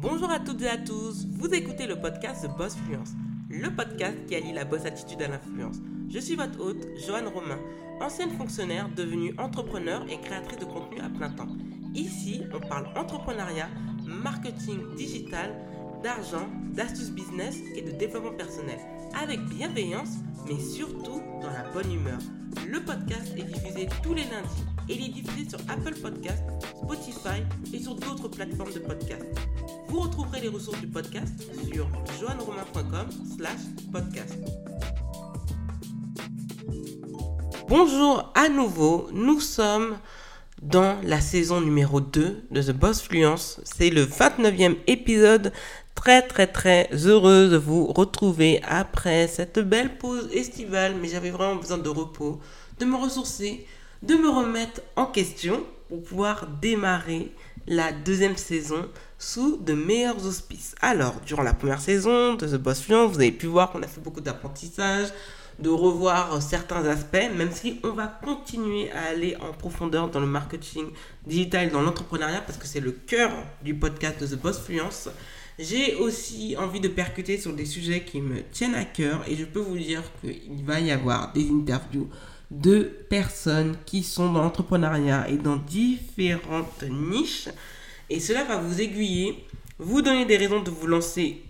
Bonjour à toutes et à tous, vous écoutez le podcast The Boss Fluence, le podcast qui allie la boss attitude à l'influence. Je suis votre hôte, Joanne Romain, ancienne fonctionnaire devenue entrepreneur et créatrice de contenu à plein temps. Ici, on parle entrepreneuriat, marketing digital, d'argent, d'astuces business et de développement personnel, avec bienveillance, mais surtout dans la bonne humeur. Le podcast est diffusé tous les lundis et il est diffusé sur Apple Podcast, Spotify et sur d'autres plateformes de podcast. Vous retrouverez les ressources du podcast sur joanneromain.com slash podcast. Bonjour à nouveau, nous sommes dans la saison numéro 2 de The Boss Fluence. C'est le 29e épisode. Très très très heureuse de vous retrouver après cette belle pause estivale, mais j'avais vraiment besoin de repos, de me ressourcer, de me remettre en question pour pouvoir démarrer la deuxième saison sous de meilleurs auspices. Alors, durant la première saison de The Boss Fluence, vous avez pu voir qu'on a fait beaucoup d'apprentissage, de revoir certains aspects, même si on va continuer à aller en profondeur dans le marketing digital, dans l'entrepreneuriat, parce que c'est le cœur du podcast de The Boss Fluence. J'ai aussi envie de percuter sur des sujets qui me tiennent à cœur et je peux vous dire qu'il va y avoir des interviews de personnes qui sont dans l'entrepreneuriat et dans différentes niches. Et cela va vous aiguiller, vous donner des raisons de vous lancer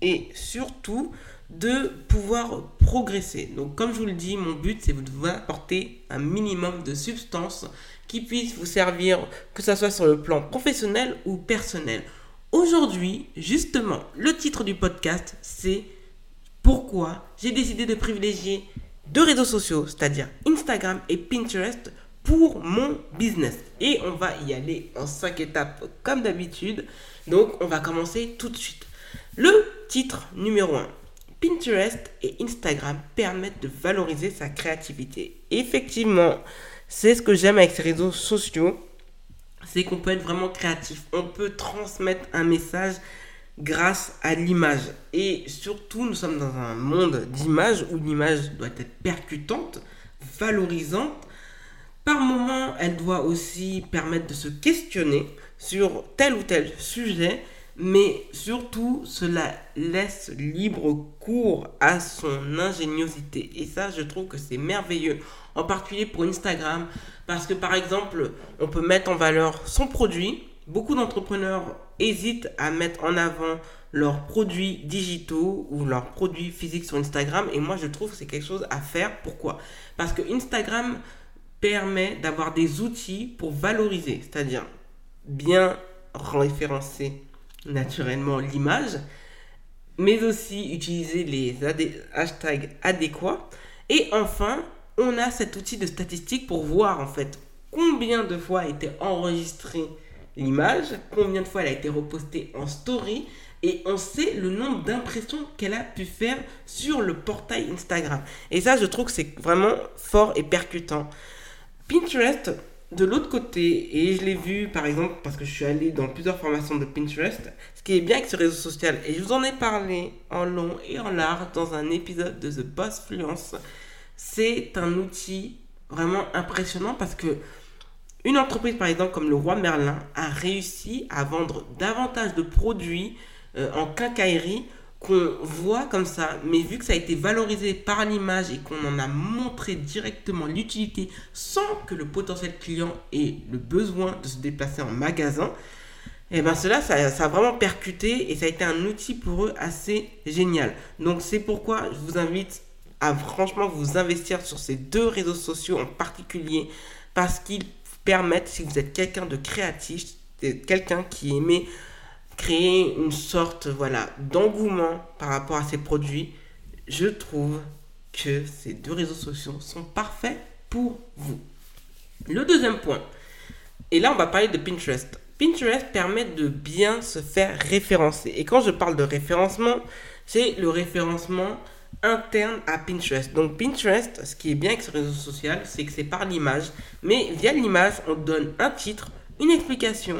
et surtout de pouvoir progresser. Donc comme je vous le dis, mon but c'est de vous apporter un minimum de substance qui puisse vous servir, que ce soit sur le plan professionnel ou personnel. Aujourd'hui, justement, le titre du podcast, c'est pourquoi j'ai décidé de privilégier deux réseaux sociaux, c'est-à-dire Instagram et Pinterest, pour mon business. Et on va y aller en cinq étapes comme d'habitude. Donc, on va commencer tout de suite. Le titre numéro 1. Pinterest et Instagram permettent de valoriser sa créativité. Effectivement, c'est ce que j'aime avec ces réseaux sociaux. C'est qu'on peut être vraiment créatif. On peut transmettre un message grâce à l'image. Et surtout, nous sommes dans un monde d'image où l'image doit être percutante, valorisante. Par moment, elle doit aussi permettre de se questionner sur tel ou tel sujet, mais surtout, cela laisse libre cours à son ingéniosité. Et ça, je trouve que c'est merveilleux, en particulier pour Instagram, parce que par exemple, on peut mettre en valeur son produit. Beaucoup d'entrepreneurs hésitent à mettre en avant leurs produits digitaux ou leurs produits physiques sur Instagram. Et moi, je trouve que c'est quelque chose à faire. Pourquoi? Parce que Instagram permet d'avoir des outils pour valoriser, c'est-à-dire bien référencer naturellement l'image, mais aussi utiliser les hashtags adéquats. Et enfin, on a cet outil de statistique pour voir en fait combien de fois a été enregistrée l'image, combien de fois elle a été repostée en story, et on sait le nombre d'impressions qu'elle a pu faire sur le portail Instagram. Et ça, je trouve que c'est vraiment fort et percutant. Pinterest, de l'autre côté, et je l'ai vu par exemple parce que je suis allé dans plusieurs formations de Pinterest, ce qui est bien avec ce réseau social, et je vous en ai parlé en long et en large dans un épisode de The Boss Fluence, c'est un outil vraiment impressionnant parce que une entreprise par exemple comme le Roi Merlin a réussi à vendre davantage de produits euh, en quincaillerie qu'on voit comme ça, mais vu que ça a été valorisé par l'image et qu'on en a montré directement l'utilité sans que le potentiel client ait le besoin de se déplacer en magasin, et eh bien cela, ça, a vraiment percuté et ça a été un outil pour eux assez génial. Donc c'est pourquoi je vous invite à franchement vous investir sur ces deux réseaux sociaux en particulier parce qu'ils permettent, si vous êtes quelqu'un de créatif, quelqu'un qui aimait créer une sorte voilà d'engouement par rapport à ces produits, je trouve que ces deux réseaux sociaux sont parfaits pour vous. Le deuxième point, et là on va parler de Pinterest. Pinterest permet de bien se faire référencer. Et quand je parle de référencement, c'est le référencement interne à Pinterest. Donc Pinterest, ce qui est bien avec ce réseau social, c'est que c'est par l'image. Mais via l'image, on donne un titre, une explication,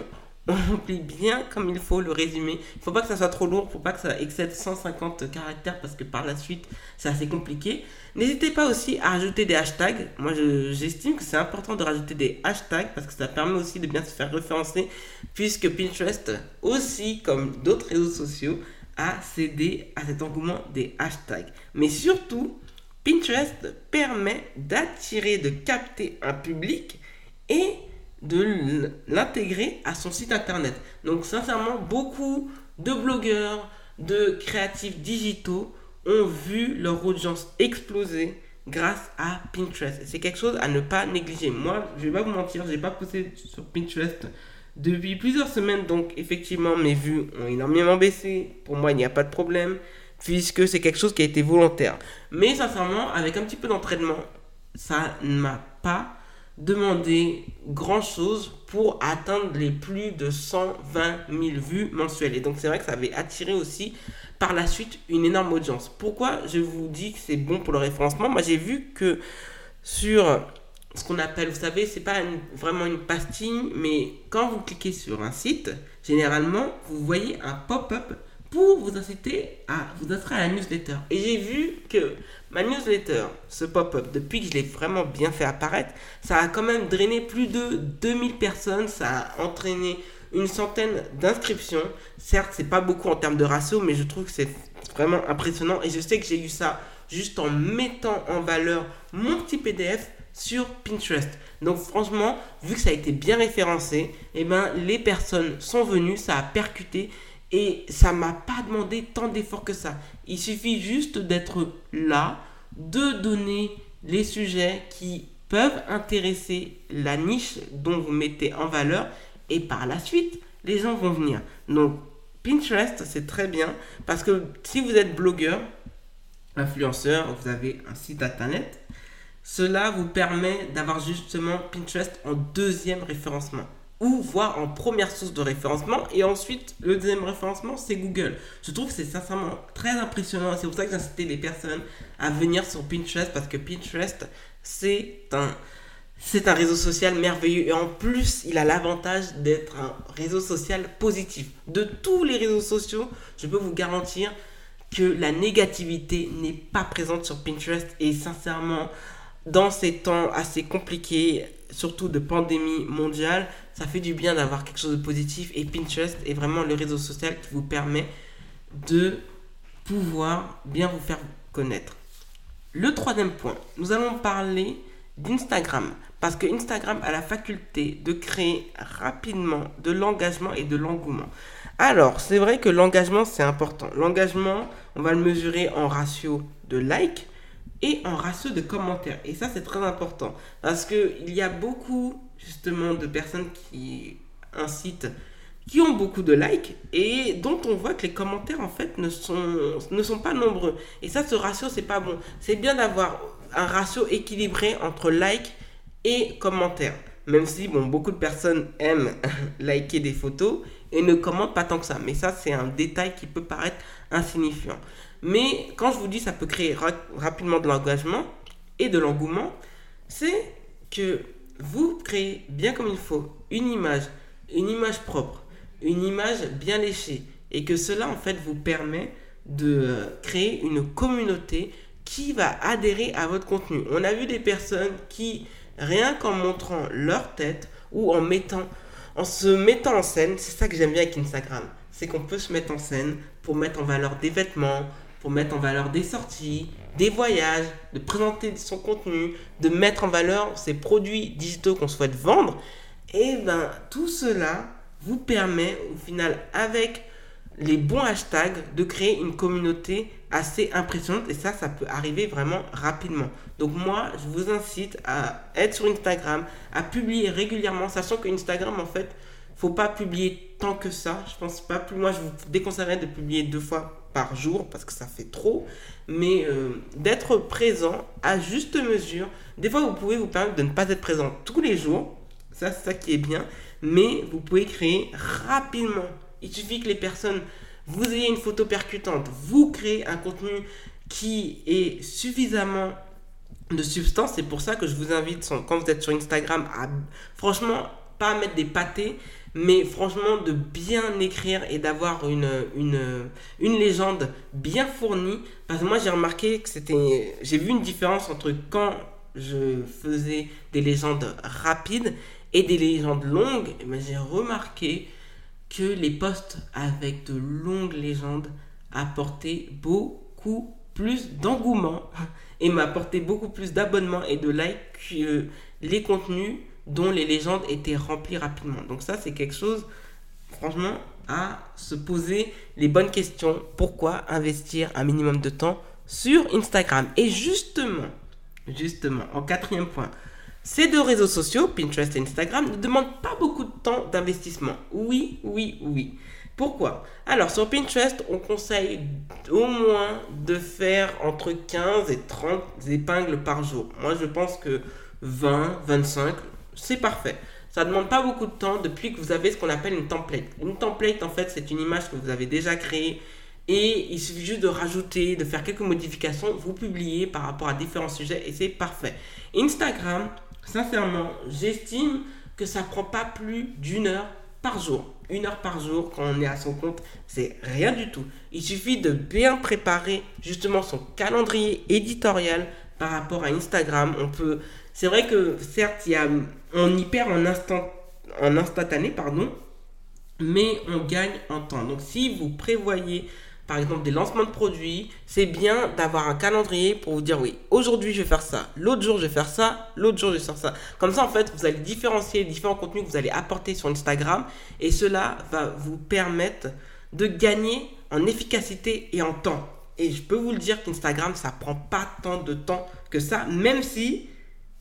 on remplit bien comme il faut le résumé. Il faut pas que ça soit trop lourd, il faut pas que ça excède 150 caractères parce que par la suite, c'est assez compliqué. N'hésitez pas aussi à rajouter des hashtags. Moi, j'estime que c'est important de rajouter des hashtags parce que ça permet aussi de bien se faire référencer puisque Pinterest, aussi comme d'autres réseaux sociaux, a cédé à cet engouement des hashtags. Mais surtout, Pinterest permet d'attirer, de capter un public et de l'intégrer à son site internet. Donc sincèrement, beaucoup de blogueurs, de créatifs digitaux ont vu leur audience exploser grâce à Pinterest. C'est quelque chose à ne pas négliger. Moi, je vais pas vous mentir, j'ai pas posté sur Pinterest depuis plusieurs semaines, donc effectivement mes vues ont énormément baissé. Pour moi, il n'y a pas de problème puisque c'est quelque chose qui a été volontaire. Mais sincèrement, avec un petit peu d'entraînement, ça ne m'a pas demander grand chose pour atteindre les plus de 120 000 vues mensuelles. Et donc c'est vrai que ça avait attiré aussi par la suite une énorme audience. Pourquoi je vous dis que c'est bon pour le référencement? Moi j'ai vu que sur ce qu'on appelle, vous savez, c'est pas vraiment une pastille, mais quand vous cliquez sur un site, généralement vous voyez un pop-up pour vous inciter à vous inscrire à la newsletter. Et j'ai vu que ma newsletter, ce pop-up, depuis que je l'ai vraiment bien fait apparaître, ça a quand même drainé plus de 2000 personnes, ça a entraîné une centaine d'inscriptions. Certes, c'est pas beaucoup en termes de ratio, mais je trouve que c'est vraiment impressionnant. Et je sais que j'ai eu ça juste en mettant en valeur mon petit PDF sur Pinterest. Donc franchement, vu que ça a été bien référencé, eh ben, les personnes sont venues, ça a percuté et ça m'a pas demandé tant d'efforts que ça. Il suffit juste d'être là, de donner les sujets qui peuvent intéresser la niche dont vous mettez en valeur et par la suite, les gens vont venir. Donc Pinterest, c'est très bien parce que si vous êtes blogueur, influenceur, vous avez un site internet, cela vous permet d'avoir justement Pinterest en deuxième référencement ou voir en première source de référencement. Et ensuite, le deuxième référencement, c'est Google. Je trouve que c'est sincèrement très impressionnant. C'est pour ça que j'incitais les personnes à venir sur Pinterest parce que Pinterest, c'est un, c'est un réseau social merveilleux. Et en plus, il a l'avantage d'être un réseau social positif. De tous les réseaux sociaux, je peux vous garantir que la négativité n'est pas présente sur Pinterest. Et sincèrement, dans ces temps assez compliqués, surtout de pandémie mondiale, ça fait du bien d'avoir quelque chose de positif. Et Pinterest est vraiment le réseau social qui vous permet de pouvoir bien vous faire connaître. Le troisième point, nous allons parler d'Instagram. Parce que Instagram a la faculté de créer rapidement de l'engagement et de l'engouement. Alors, c'est vrai que l'engagement, c'est important. L'engagement, on va le mesurer en ratio de likes et en ratio de commentaires. Et ça, c'est très important parce qu'il y a beaucoup justement de personnes qui incitent, qui ont beaucoup de likes et dont on voit que les commentaires en fait ne sont, ne sont pas nombreux. Et ça, ce ratio, c'est pas bon. C'est bien d'avoir un ratio équilibré entre likes et commentaires. Même si, bon, beaucoup de personnes aiment liker des photos et ne commentent pas tant que ça. Mais ça, c'est un détail qui peut paraître insignifiant. Mais quand je vous dis ça peut créer rapidement de l'engagement et de l'engouement, c'est que vous créez bien comme il faut une image, une image propre, une image bien léchée et que cela en fait vous permet de créer une communauté qui va adhérer à votre contenu. On a vu des personnes qui, rien qu'en montrant leur tête ou en mettant, en se mettant en scène, c'est ça que j'aime bien avec Instagram, c'est qu'on peut se mettre en scène pour mettre en valeur des vêtements, pour mettre en valeur des sorties, des voyages, de présenter son contenu, de mettre en valeur ses produits digitaux qu'on souhaite vendre. Et ben tout cela vous permet au final avec les bons hashtags de créer une communauté assez impressionnante et ça ça peut arriver vraiment rapidement. Donc moi je vous incite à être sur Instagram, à publier régulièrement sachant que Instagram en fait faut pas publier tant que ça. Je pense pas plus. Moi, je vous déconseillerais de publier deux fois par jour parce que ça fait trop. Mais euh, d'être présent à juste mesure. Des fois, vous pouvez vous permettre de ne pas être présent tous les jours. Ça, c'est ça qui est bien. Mais vous pouvez créer rapidement. Il suffit que les personnes, vous ayez une photo percutante, vous créez un contenu qui est suffisamment de substance. C'est pour ça que je vous invite, quand vous êtes sur Instagram, à franchement pas mettre des pâtés, mais franchement de bien écrire et d'avoir une, légende bien fournie. Parce que moi j'ai remarqué que c'était... J'ai vu une différence entre quand je faisais des légendes rapides et des légendes longues. Mais j'ai remarqué que les posts avec de longues légendes apportaient beaucoup plus d'engouement et m'apportaient beaucoup plus d'abonnements et de likes que les contenus dont les légendes étaient remplies rapidement. Donc ça, c'est quelque chose, franchement, à se poser les bonnes questions. Pourquoi investir un minimum de temps sur Instagram? Et justement, justement, en quatrième point, ces deux réseaux sociaux, Pinterest et Instagram, ne demandent pas beaucoup de temps d'investissement. Oui, oui, oui. Pourquoi? Alors, sur Pinterest, on conseille au moins de faire entre 15 et 30 épingles par jour. Moi, je pense que 20, 25, c'est parfait. Ça ne demande pas beaucoup de temps depuis que vous avez ce qu'on appelle une template. Une template, en fait, c'est une image que vous avez déjà créée et il suffit juste de rajouter, de faire quelques modifications, vous publiez par rapport à différents sujets et c'est parfait. Instagram, sincèrement, j'estime que ça prend pas plus d'une heure par jour. Une heure par jour quand on est à son compte, c'est rien du tout. Il suffit de bien préparer justement son calendrier éditorial par rapport à Instagram. On peut c'est vrai que certes, on y perd en, instant, en instantané, pardon, mais on gagne en temps. Donc si vous prévoyez par exemple des lancements de produits, c'est bien d'avoir un calendrier pour vous dire oui, aujourd'hui je vais faire ça, l'autre jour je vais faire ça, l'autre jour je vais faire ça. Comme ça en fait, vous allez différencier les différents contenus que vous allez apporter sur Instagram et cela va vous permettre de gagner en efficacité et en temps. Et je peux vous le dire qu'Instagram, ça prend pas tant de temps que ça, même si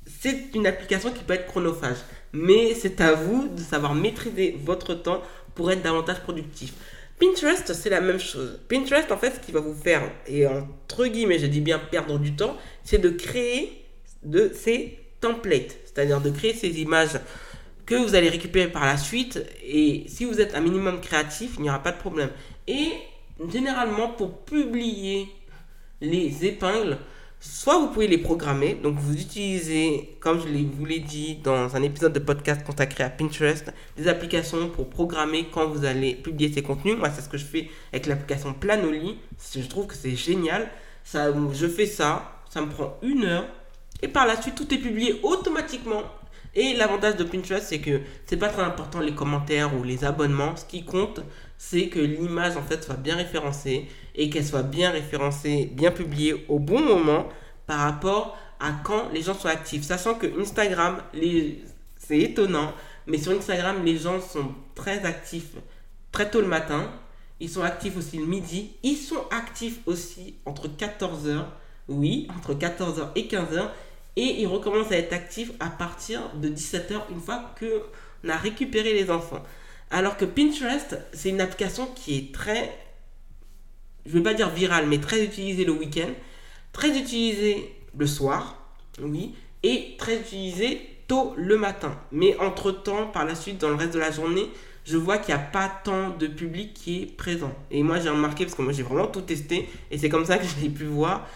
c'est une application qui peut être chronophage. Mais c'est à vous de savoir maîtriser votre temps pour être davantage productif. Pinterest, c'est la même chose. Pinterest, en fait, ce qui va vous faire, et entre guillemets, je dis bien perdre du temps, c'est de créer de ces templates, c'est-à-dire de créer ces images que vous allez récupérer par la suite. Et si vous êtes un minimum créatif, il n'y aura pas de problème. Et généralement, pour publier les épingles, soit vous pouvez les programmer, donc vous utilisez, comme je vous l'ai dit dans un épisode de podcast consacré à Pinterest, des applications pour programmer quand vous allez publier ces contenus. Moi, c'est ce que je fais avec l'application Planoly. Je trouve que c'est génial. Ça, je fais ça, ça me prend une heure, et par la suite, tout est publié automatiquement. Et l'avantage de Pinterest, c'est que c'est pas très important les commentaires ou les abonnements. Ce qui compte, c'est que l'image en fait soit bien référencée et qu'elle soit bien référencée, bien publiée au bon moment par rapport à quand les gens sont actifs. Sachant que Instagram, c'est étonnant, mais sur Instagram, les gens sont très actifs très tôt le matin. Ils sont actifs aussi le midi. Ils sont actifs aussi entre 14h, oui, entre 14h et 15h. Et ils recommencent à être actifs à partir de 17h une fois qu'on a récupéré les enfants. Alors que Pinterest, c'est une application qui est très, je ne vais pas dire virale, mais très utilisée le week-end, très utilisée le soir, oui, et très utilisée tôt le matin. Mais entre-temps, par la suite, dans le reste de la journée, je vois qu'il n'y a pas tant de public qui est présent. Et moi, j'ai remarqué, parce que moi, j'ai vraiment tout testé, et c'est comme ça que j'ai pu voir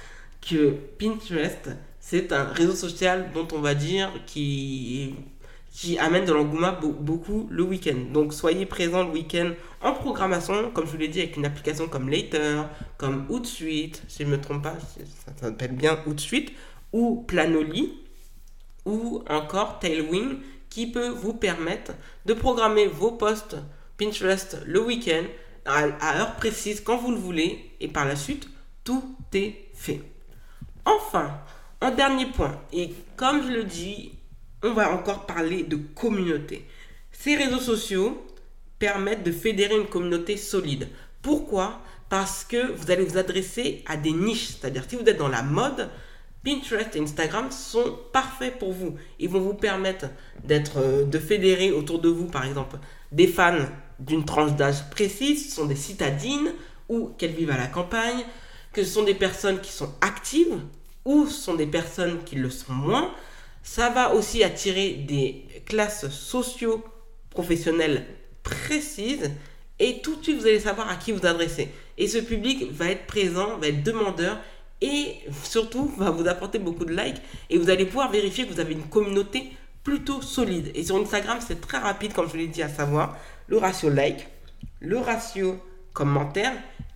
que Pinterest, c'est un réseau social dont on va dire qui qui amène de l'engouement beaucoup le week-end. Donc soyez présents le week-end en programmation, comme je vous l'ai dit, avec une application comme Later, comme Hootsuite, si je ne me trompe pas, ça s'appelle bien Hootsuite, ou Planoly, ou encore Tailwind, qui peut vous permettre de programmer vos posts Pinterest le week-end à heure précise quand vous le voulez, et par la suite, tout est fait. Enfin, un dernier point, et comme je le dis, on va encore parler de communauté. Ces réseaux sociaux permettent de fédérer une communauté solide. Pourquoi? Parce que vous allez vous adresser à des niches. C'est-à-dire, si vous êtes dans la mode, Pinterest et Instagram sont parfaits pour vous. Ils vont vous permettre d'être, euh, de fédérer autour de vous, par exemple, des fans d'une tranche d'âge précise, ce sont des citadines ou qu'elles vivent à la campagne, que ce sont des personnes qui sont actives ou sont des personnes qui le sont moins. Ça va aussi attirer des classes socio-professionnelles précises et tout de suite vous allez savoir à qui vous adresser. Et ce public va être présent, va être demandeur et surtout va vous apporter beaucoup de likes et vous allez pouvoir vérifier que vous avez une communauté plutôt solide. Et sur Instagram, c'est très rapide, comme je l'ai dit, à savoir le ratio like, le ratio commentaire.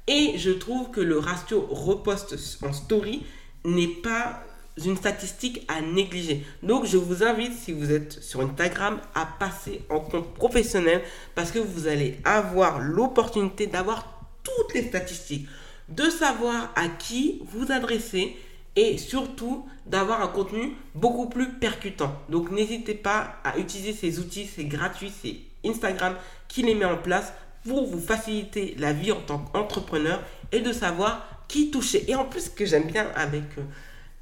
Et je trouve que le ratio repost en story n'est pas une statistique à négliger. Donc je vous invite, si vous êtes sur Instagram, à passer en compte professionnel parce que vous allez avoir l'opportunité d'avoir toutes les statistiques, de savoir à qui vous adresser et surtout d'avoir un contenu beaucoup plus percutant. Donc n'hésitez pas à utiliser ces outils, c'est gratuit, c'est Instagram qui les met en place pour vous faciliter la vie en tant qu'entrepreneur et de savoir qui toucher. Et en plus, ce que j'aime bien avec euh,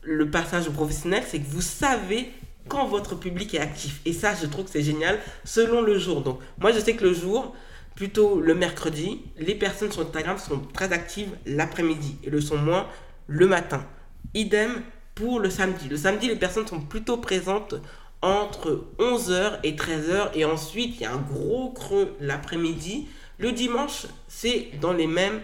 le passage professionnel, c'est que vous savez quand votre public est actif. Et ça, je trouve que c'est génial selon le jour. Donc, moi, je sais que le jour, plutôt le mercredi, les personnes sur Instagram sont très actives l'après-midi et le sont moins le matin. Idem pour le samedi. Le samedi, les personnes sont plutôt présentes entre 11h et 13h et ensuite, il y a un gros creux l'après-midi. Le dimanche, c'est dans les mêmes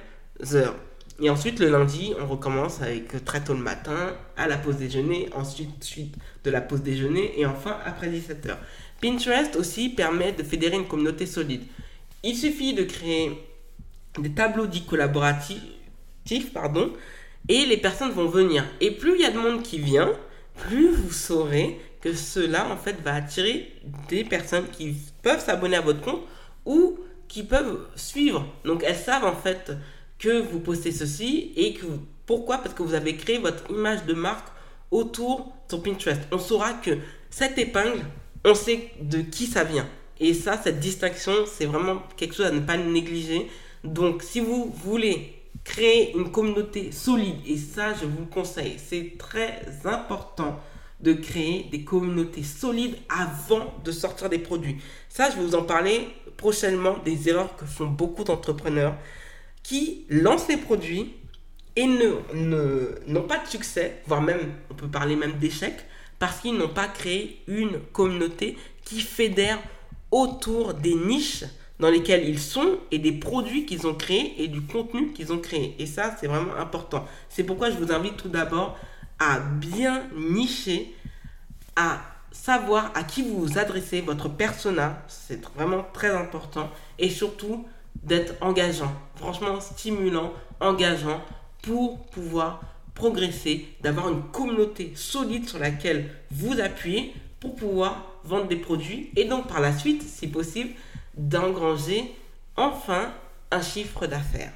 heures. Et ensuite, le lundi, on recommence avec très tôt le matin, à la pause déjeuner, ensuite suite de la pause déjeuner, et enfin après 17h. Pinterest aussi permet de fédérer une communauté solide. Il suffit de créer des tableaux dits collaboratifs, pardon, et les personnes vont venir. Et plus il y a de monde qui vient, plus vous saurez que cela en fait va attirer des personnes qui peuvent s'abonner à votre compte ou qui peuvent suivre. Donc elles savent en fait que vous postez ceci et que pourquoi? Parce que vous avez créé votre image de marque autour de Pinterest. On saura que cette épingle, on sait de qui ça vient. Et ça, cette distinction, c'est vraiment quelque chose à ne pas négliger. Donc, si vous voulez créer une communauté solide, et ça, je vous le conseille, c'est très important de créer des communautés solides avant de sortir des produits. Ça, je vais vous en parler prochainement des erreurs que font beaucoup d'entrepreneurs qui lancent des produits et n'ont ne, pas de succès, voire même, on peut parler même d'échec, parce qu'ils n'ont pas créé une communauté qui fédère autour des niches dans lesquelles ils sont et des produits qu'ils ont créés et du contenu qu'ils ont créé. Et ça, c'est vraiment important. C'est pourquoi je vous invite tout d'abord à bien nicher, à savoir à qui vous vous adressez, votre persona, c'est vraiment très important, et surtout d'être engageant, franchement stimulant, engageant pour pouvoir progresser, d'avoir une communauté solide sur laquelle vous appuyez pour pouvoir vendre des produits et donc par la suite, si possible, d'engranger enfin un chiffre d'affaires.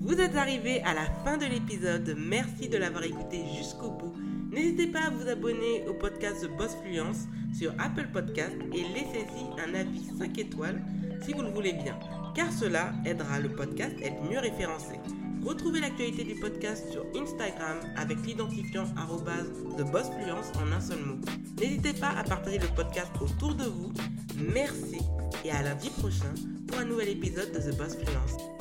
Vous êtes arrivé à la fin de l'épisode. Merci de l'avoir écouté jusqu'au bout. N'hésitez pas à vous abonner au podcast The Boss Fluence sur Apple Podcast et laissez-y un avis 5 étoiles si vous le voulez bien, car cela aidera le podcast à être mieux référencé. Retrouvez l'actualité du podcast sur Instagram avec l'identifiant TheBossFluence en un seul mot. N'hésitez pas à partager le podcast autour de vous. Merci et à lundi prochain pour un nouvel épisode de The Boss Fluence.